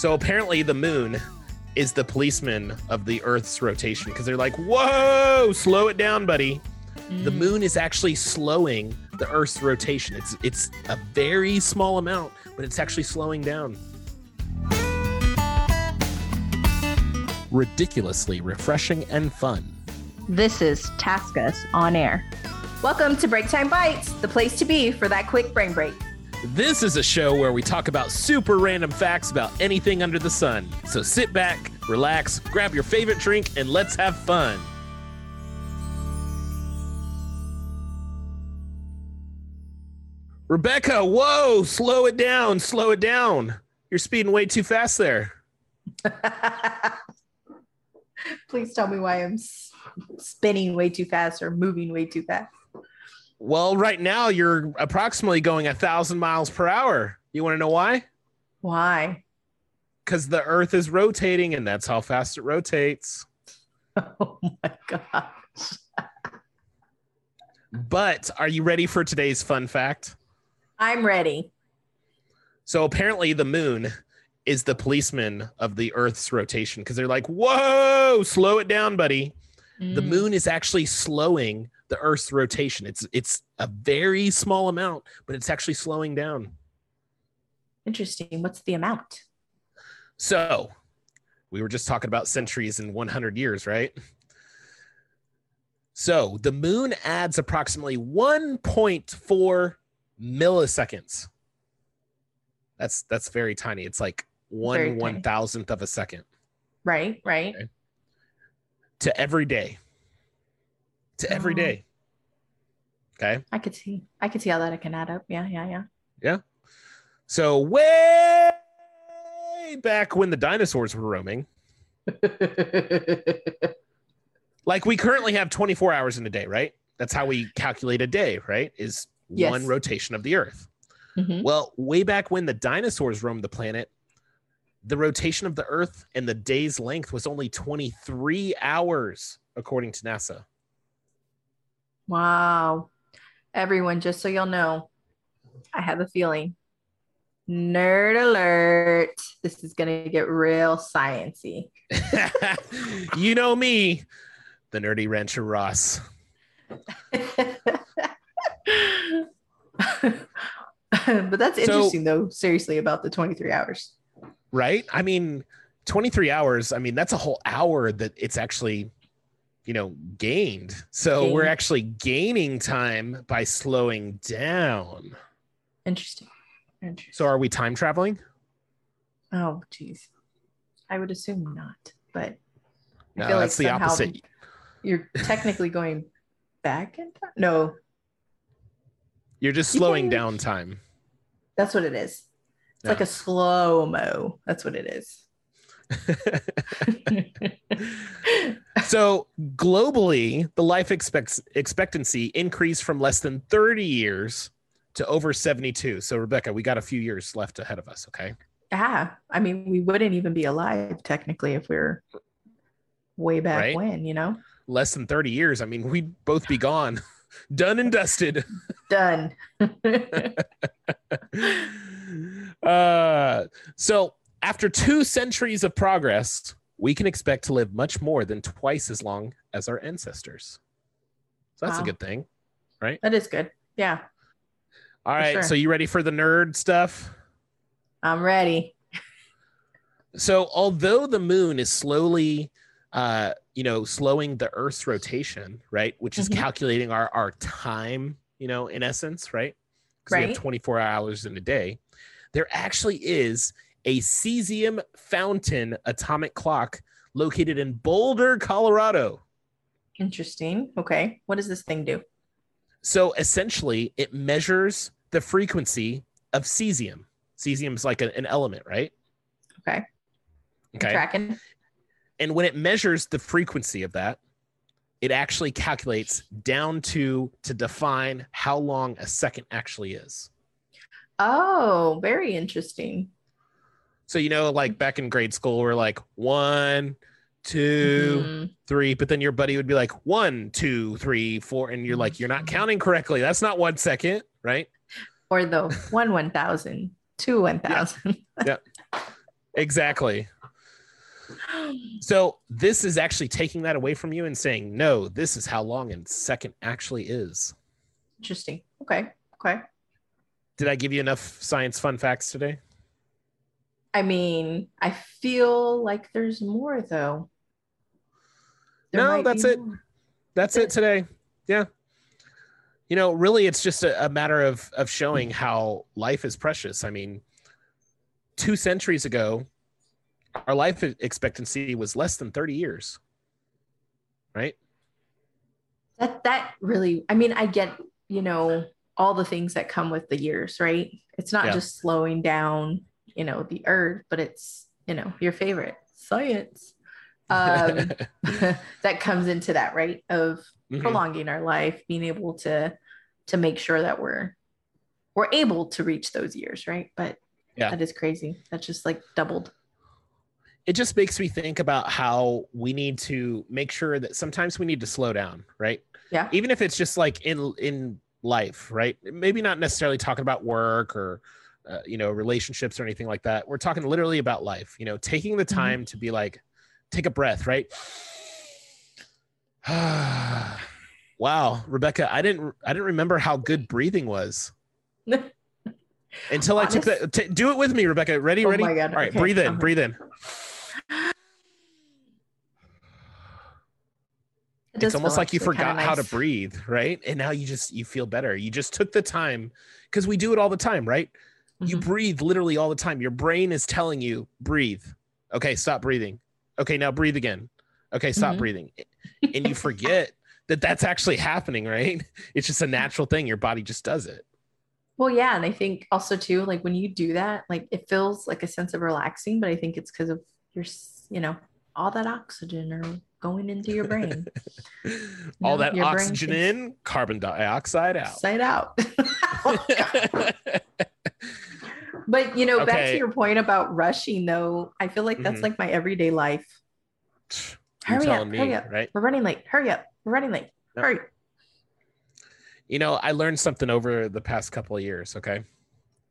So apparently, the moon is the policeman of the Earth's rotation because they're like, "Whoa, slow it down, buddy." The mm. moon is actually slowing the Earth's rotation. It's it's a very small amount, but it's actually slowing down. Ridiculously refreshing and fun. This is TaskUs on air. Welcome to Breaktime Bites, the place to be for that quick brain break. This is a show where we talk about super random facts about anything under the sun. So sit back, relax, grab your favorite drink, and let's have fun. Rebecca, whoa, slow it down, slow it down. You're speeding way too fast there. Please tell me why I'm spinning way too fast or moving way too fast. Well, right now you're approximately going a thousand miles per hour. You want to know why? Why? Because the Earth is rotating, and that's how fast it rotates. Oh my gosh. But are you ready for today's fun fact? I'm ready. So apparently, the moon is the policeman of the Earth's rotation because they're like, "Whoa, slow it down, buddy." The Mm. moon is actually slowing the Earth's rotation. It's it's a very small amount, but it's actually slowing down. Interesting. What's the amount? So, we were just talking about centuries and 100 years, right? So, the moon adds approximately 1.4 milliseconds. That's that's very tiny. It's like one one thousandth of a second Right, right. Okay. To every day. To every Oh. Okay. I could see. I could see how that it can add up. Yeah, yeah, yeah. Yeah. So way back when the dinosaurs were roaming, like we currently have 24 hours in a day, right? That's how we calculate a day, right? Is Yes. one rotation of the earth. Mhm. Well, way back when the dinosaurs roamed the planet, the rotation of the earth and the day's length was only 23 hours, according to NASA. Wow. Everyone, just so you'll know, I have a feeling. Nerd alert. This is going to get real sciency. you know me, the nerdy rancher Ross. but that's So- interesting, though, seriously, about the 23 hours. Right? I mean, 23 hours, I mean, that's a whole hour that it's actually, you know, gained. So we're actually gaining time by slowing down. Interesting. Interesting. So are we time traveling? oh, geez. I would assume not, but I No, feel like that's the somehow opposite. You're technically going back in time. No, You're just slowing down time. that's what it is. It's like a slow mo. That's what it is. so globally, the life expects expectancy increased from less than 30 years to over 72. So Rebecca, we got a few years left ahead of us, okay? Yeah. I mean, we wouldn't even be alive technically if we are way back Right. when, you know? Less than 30 years. I mean, we'd both be gone. Done and dusted. Done. uh, so, after two centuries of progress, we can expect to live much more than twice as long as our ancestors. So, that's a good thing. Right? That is good. Yeah. All right. sure. So, you ready for the nerd stuff? I'm ready. So, although the moon is slowly, uh, you know, slowing the Earth's rotation, right, which is Mhm. calculating our our time, you know, in essence, right? Because we have Right. 24 hours in a day. There actually is a cesium fountain atomic clock located in Boulder, Colorado. Interesting. Okay. What does this thing do? So essentially, it measures the frequency of cesium. Cesium is like a- an element, right? Okay. Okay. Tracking. And when it measures the frequency of that, it actually calculates down to to define how long a second actually is. Oh, very interesting. So you know, like back in grade school, we're like one, two, Mhm. three, but then your buddy would be like one, two, three, four, and you're like, you're not counting correctly. That's not one second, right? Or the one one thousand, two one thousand. Yeah, exactly. So this is actually taking that away from you and saying, no, this is how long a second actually is. Interesting. Okay. Okay. Did I give you enough science fun facts today? I mean, I feel like there's more though. There No, that's it. more. That's it today. Yeah. You know, really, it's just a, a matter of of showing how life is precious. I mean, two centuries ago, our life expectancy was less than 30 years. Right? That that really, I mean, I get, you know, all the things that come with the years, right? It's not Yeah. just slowing down, you know, the earth, but it's, you know, your favorite science. Um, that comes into that, right? Of Mhm. prolonging our life, being able to to make sure that we're we're able to reach those years, right? But Yeah. that is crazy. That's just like doubled. it just makes me think about how we need to make sure that sometimes we need to slow down, right? Yeah. Even if it's just like in in life, right? Maybe not necessarily talking about work or uh, you know relationships or anything like that. We're talking literally about life. You know, taking the Mhm. time to be like, take a breath, right? wow, Rebecca, I didn't I didn't remember how good breathing was until I took Honest- that. T- do it with me, Rebecca. Ready? Oh ready? my God, All right, okay, breathe in, I'm- breathe in. It does it's almost like you forgot how to breathe right? And now you just you feel better. You just took the time because we do it all the time right? You Mhm. breathe literally all the time. Your brain is telling you breathe. Okay stop breathing. Okay now breathe again. Okay stop Mhm. breathing. And you forget that that's actually happening right? It's just a natural thing. Your body just does it. Well, yeah, and I think also too, like when you do that, like it feels like a sense of relaxing, but I think it's because of your, you know, all that oxygen are going into your brain, all that oxygen in carbon dioxide out side out. Oh, but you know, back to your point about rushing, though, I feel like that's Mhm. like my everyday life. You're Hurry up, me, hurry up. right? We're running late. Hurry up. We're running late. Yep. Hurry. you know i learned something over the past couple of years okay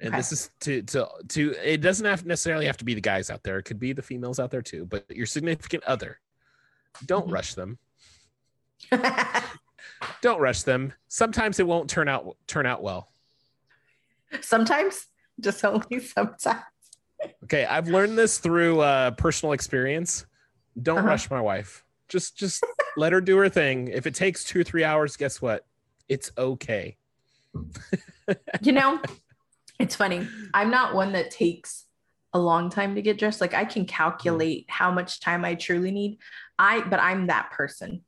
and Okay. this is to to to it doesn't have necessarily have to be the guys out there it could be the females out there too but your significant other don't Mhm. rush them. Don't rush them. Sometimes it won't turn out turn out well. Sometimes, just only sometimes. okay i've learned this through uh personal experience. Don't Uh-huh. rush my wife. Just just let her do her thing. If it takes two or three hours guess what? It's okay. You know, it's funny. I'm not one that takes a long time to get dressed. Like I can calculate how much time I truly need. I but I'm that person.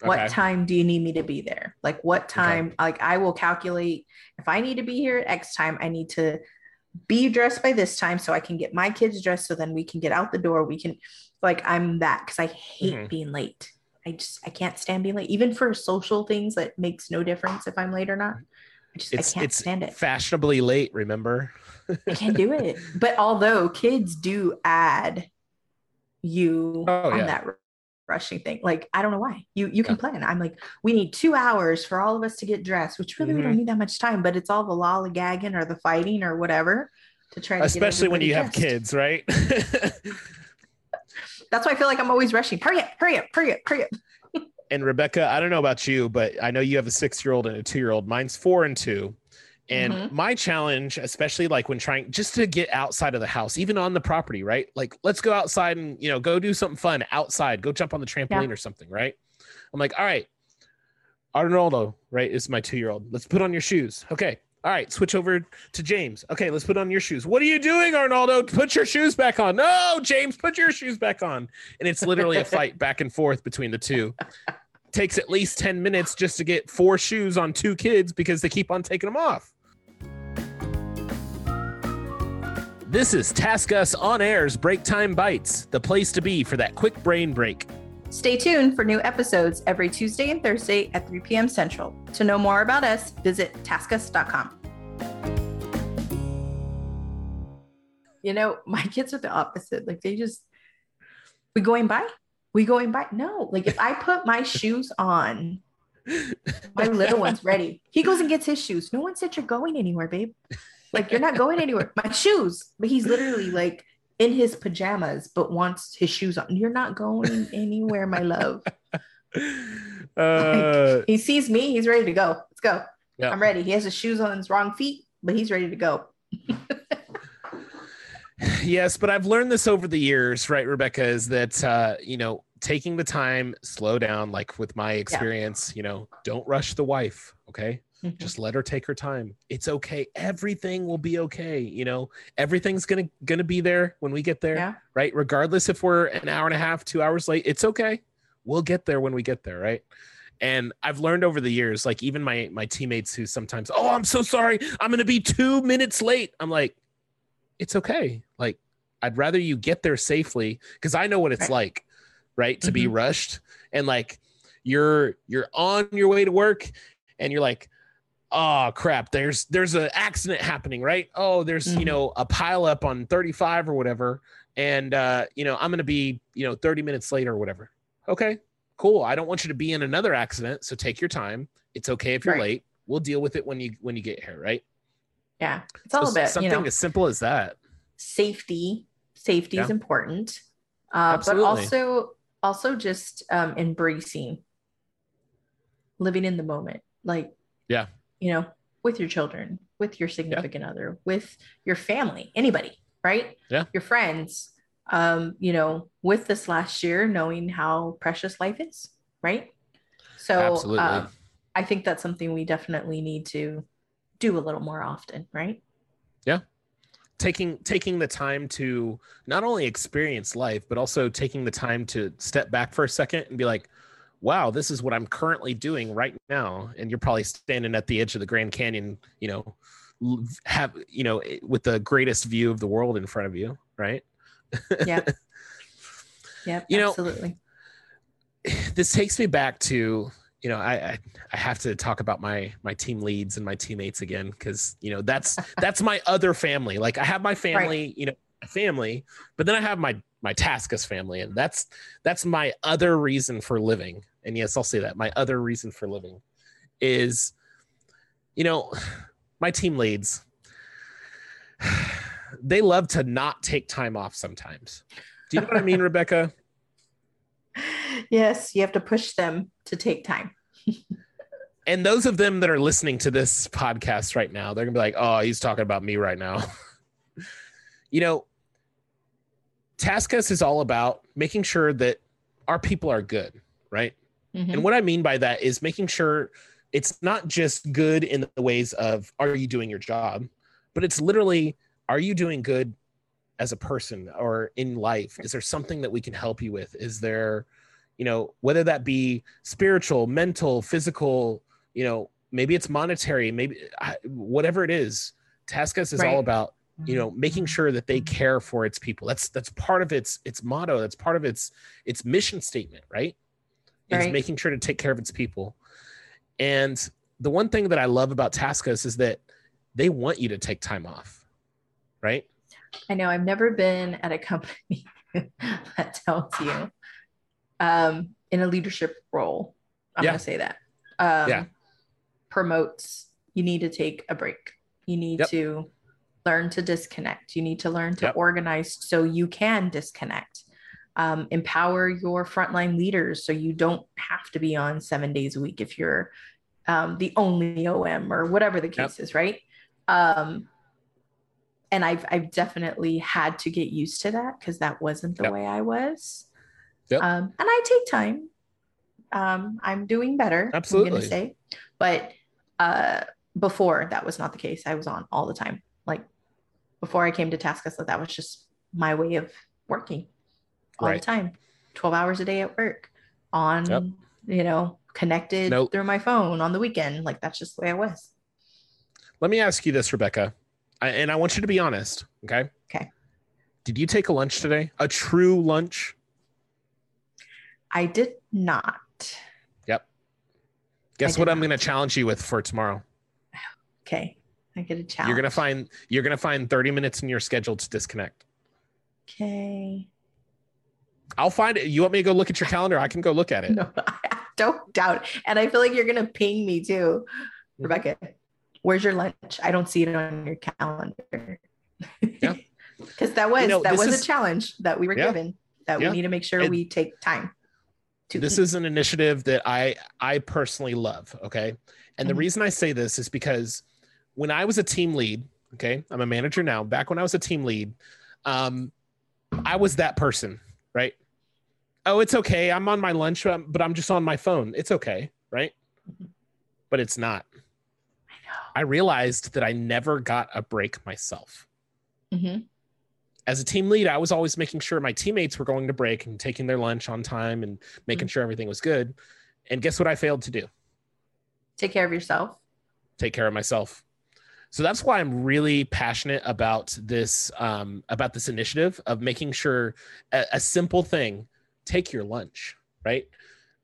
What time do you need me to be there? Like what time? Like I will calculate if I need to be here at X time, I need to be dressed by this time so I can get my kids dressed so then we can get out the door. We can like I'm that because I hate Mhm. being late. I just I can't stand being late. Even for social things that makes no difference if I'm late or not. I just it's I can't it's stand it. fashionably late remember I can't do it. But although kids do add you Oh, on yeah. that rushing thing, like I don't know why. You you can plan. I'm like, we need two hours for all of us to get dressed, which really we don't Mhm. need that much time, but it's all the lollygagging or the fighting or whatever to try to get especially when you have kids right That's why I feel like I'm always rushing. Hurry up, hurry up, hurry up, hurry up. And rebecca i don't know about you but i know you have a six year old and a two year old mine's four and two. And Mhm. my challenge especially like when trying just to get outside of the house even on the property right? Like let's go outside and you know go do something fun outside. Go jump on the trampoline or something right? I'm like all right arnoldo right is my two year old let's put on your shoes. Okay all right switch over to james. Okay let's put on your shoes. What are you doing arnoldo put your shoes back on. No james put your shoes back on. And it's literally a fight back and forth between the two. Takes at least 10 minutes just to get four shoes on two kids because they keep on taking them off. This is TaskUs on Air's Breaktime Bites, the place to be for that quick brain break. Stay tuned for new episodes every Tuesday and Thursday at 3 p.m. Central. To know more about us, visit taskus.com. You know, my kids are the opposite. Like they just, we going by? We going by? No. Like if I put my shoes on, my little one's ready. He goes and gets his shoes. No one said you're going anywhere, babe. Like you're not going anywhere. My shoes. But he's literally like in his pajamas but wants his shoes on. You're not going anywhere, my love. Uh, He sees me, he's ready to go. Let's go. Yeah. I'm ready. He has his shoes on his wrong feet, but he's ready to go. yes, but I've learned this over the years, right, Rebecca? Is that uh, you know taking the time, slow down. Like with my experience, you know, don't rush the wife. Okay, Mhm. just let her take her time. It's okay. Everything will be okay. You know, everything's gonna gonna be there when we get there, Yeah. right? Regardless if we're an hour and a half, two hours late, it's okay. We'll get there when we get there, right? And I've learned over the years, like even my my teammates who sometimes, oh, I'm so sorry, I'm gonna be two minutes late. I'm like, it's okay. Like, I'd rather you get there safely because I know what it's Right. like, right? To be Mhm. rushed and like you're you're on your way to work and you're like, oh crap, there's there's an accident happening, right? Oh, there's you Mhm. know a pile up on 35 or whatever, and uh, you know I'm gonna be you know 30 minutes late or whatever. Okay, cool. I don't want you to be in another accident, so take your time. It's okay if you're Right. late. We'll deal with it when you when you get here, right? Yeah. It's all So about, something you know, as simple as that. safety. Safety is important. Uh, but also also just um embracing living in the moment. Like Yeah. You know, with your children, with your significant other, with your family, anybody, right? Yeah. Your friends. Um, you know, with this last year, knowing how precious life is, right? So Absolutely. um, I think that's something we definitely need to do a little more often, right? Yeah. Taking taking the time to not only experience life but also taking the time to step back for a second and be like wow this is what i'm currently doing right now and you're probably standing at the edge of the grand canyon you know have you know eh, with the greatest view of the world in front of you right Yeah. Yep. You know- absolutely. this takes me back to you know I, I i have to talk about my my team leads and my teammates again because you know that's that's my other family like i have my family you know family but then i have my my taskus family and that's that's my other reason for living and yes i'll say that my other reason for living is you know my team leads they love to not take time off sometimes do you know what i mean rebecca Yes, you have to push them to take time. and those of them that are listening to this podcast right now, they're gonna be like, "Oh, he's talking about me right now." you know, Taskus is all about making sure that our people are good, right? Mhm. And what I mean by that is making sure it's not just good in the ways of are you doing your job, but it's literally are you doing good as a person or in life? Is there something that we can help you with? Is there, you know, whether that be spiritual, mental, physical, you know, maybe it's monetary, maybe whatever it is. Taskus is all about you know making sure that they care for its people that's that's part of its its motto that's part of its its mission statement right is Right. making sure to take care of its people and the one thing that i love about taskus is that they want you to take time off right I know I've never been at a company that tells you um, in a leadership role. I'm Yeah. going to say that. Um, Yeah. Promotes you need to take a break. You need Yep. to learn to disconnect. You need to learn to Yep. organize so you can disconnect. Um, empower your frontline leaders so you don't have to be on seven days a week if you're um, the only OM or whatever the case is, right? Um, and I've I've definitely had to get used to that because that wasn't the Yep. way I was. Yep. Um, and I take time. Um, I'm doing better. Absolutely. I'm gonna say, but uh, before that was not the case. I was on all the time. Like before I came to Taskus, that was just my way of working all Right. the time. Twelve hours a day at work, on Yep. you know, connected Nope. through my phone on the weekend. Like that's just the way I was. let me ask you this rebecca I, and i want you to be honest okay Okay. did you take a lunch today a true lunch I did not. Yep. Guess what i'm going to challenge you with for tomorrow Okay. I get a challenge. you're going to find you're to find 30 minutes in your schedule to disconnect Okay. I'll find it. You want me to go look at your calendar? I can go look at it. No, I don't doubt. And I feel like you're gonna ping me too. Rebecca, where's your lunch? I don't see it on your calendar. Yeah. because that was You know, that was is- a challenge that we were Yeah. given that Yeah. we need to make sure And- we take time to this eat. is an initiative that I I personally love. Okay, and the Mhm. reason I say this is because when I was a team lead, okay, I'm a manager now. Back when I was a team lead, um, I was that person, right? Oh, it's okay. I'm on my lunch, but I'm just on my phone. It's okay, right? But it's not. I know. I realized that I never got a break myself. Mm-hmm. As a team lead, I was always making sure my teammates were going to break and taking their lunch on time and making sure everything was good. And guess what I failed to do? take care of yourself Take care of myself. So that's why I'm really passionate about this um, about this initiative of making sure a, a simple thing: take your lunch, right?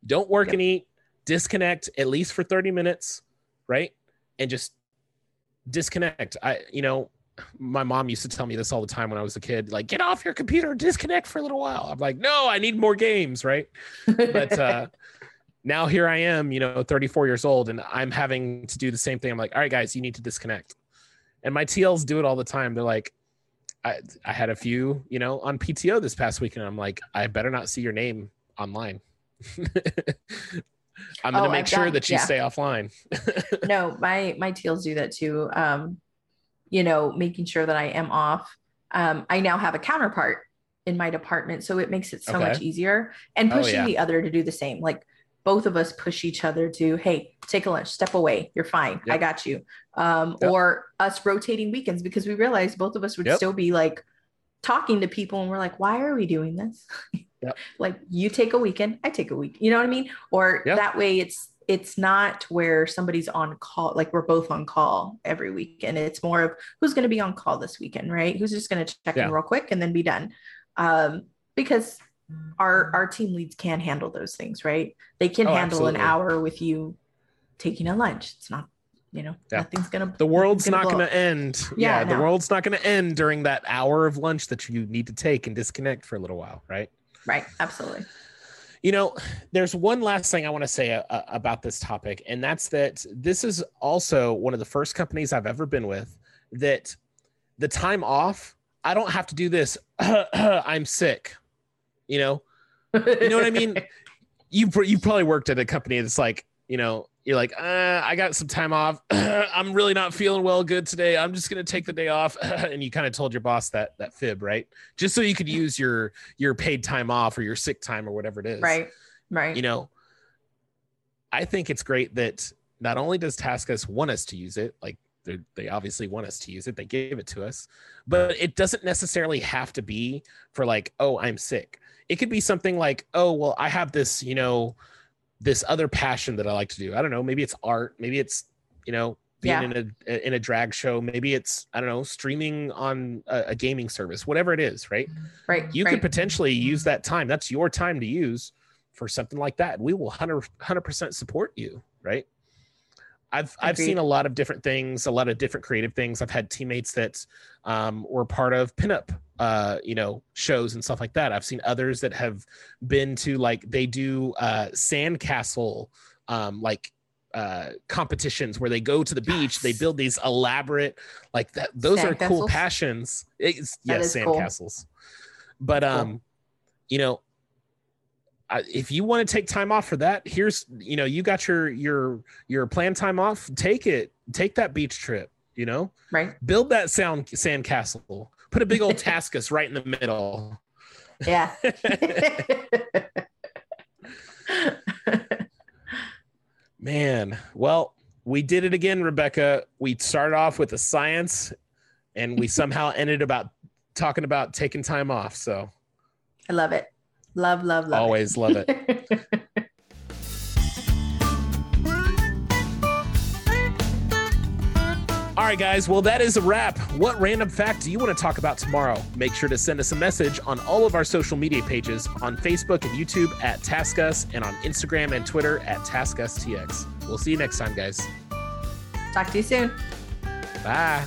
Don't work Yep. and eat. Disconnect at least for 30 minutes, right? And just disconnect. I, you know, my mom used to tell me this all the time when I was a kid, like, get off your computer, disconnect for a little while. I'm like, no, I need more games, right? But uh, now here I am, you know, 34 years old, and I'm having to do the same thing. I'm like, all right, guys, you need to disconnect. And my TLs do it all the time. They're like, I, I had a few, you know, on PTO this past week, and I'm like, I better not see your name online. I'm gonna Oh, make I've sure done- that you yeah. stay offline. no, my my teals do that too. Um, you know, making sure that I am off. Um, I now have a counterpart in my department, so it makes it so Okay. much easier. And Oh, pushing yeah. the other to do the same. Like both of us push each other to, hey, take a lunch, step away, you're fine, I got you. Um, Yep. or us rotating weekends because we realized both of us would Yep. still be like talking to people, and we're like, why are we doing this? Yep. like you take a weekend, I take a week. You know what I mean? Or Yep. that way it's it's not where somebody's on call like we're both on call every weekend it's more of who's going to be on call this weekend right who's just going to check Yeah. in real quick and then be done um because our our team leads can handle those things right they can Oh, handle an hour with you taking a lunch it's not you know Yeah. nothing's gonna The world's not blow going up. to end. Yeah, Yeah, the world's not going to end during that hour of lunch that you need to take and disconnect for a little while, right? right absolutely You know, there's one last thing I want to say uh, about this topic, and that's that this is also one of the first companies I've ever been with that the time off, I don't have to do this. I'm sick. You know, you know what I mean? You you probably worked at a company that's like, you know, you're like, uh, I got some time off. I'm really not feeling well good today. I'm just gonna take the day off, and you kind of told your boss that that fib, right? Just so you could use your your paid time off or your sick time or whatever it is, right right You know, I think it's great that not only does Taskus want us to use it, like they they obviously want us to use it, they gave it to us, but it doesn't necessarily have to be for like, oh, I'm sick. It could be something like, oh, well, I have this, you know, this other passion that I like to do. I don't know, maybe it's art, maybe it's, you know, being Yeah. in a in a drag show, maybe it's I don't know, streaming on a, a gaming service, whatever it is, right? right You right. could potentially use that time. That's your time to use for something like that. We will 100 percent support you, right? I've I've seen a lot of different things, a lot of different creative things. I've had teammates that um, were part of pinup, uh, you know, shows and stuff like that. I've seen others that have been to like they do uh, sandcastle, um, like uh, competitions where they go to the beach. They build these elaborate, like that. Those are cool passions. It's, yes, is cool. sandcastles. But Cool. um, you know, if you want to take time off for that, here's you know you got your your your planned time off. Take it. Take that beach trip. You know, right build that sound sandcastle. Put a big old Taskus right in the middle. yeah Man, well, we did it again, Rebecca. We started off with the science, and we somehow ended about talking about taking time off. So i love it love love love always love it. it All right, guys. Well, that is a wrap. What random fact do you want to talk about tomorrow? Make sure to send us a message on all of our social media pages on Facebook and YouTube at TaskUs and on Instagram and Twitter at TaskUsTX. We'll see you next time, guys. talk to you soon Bye.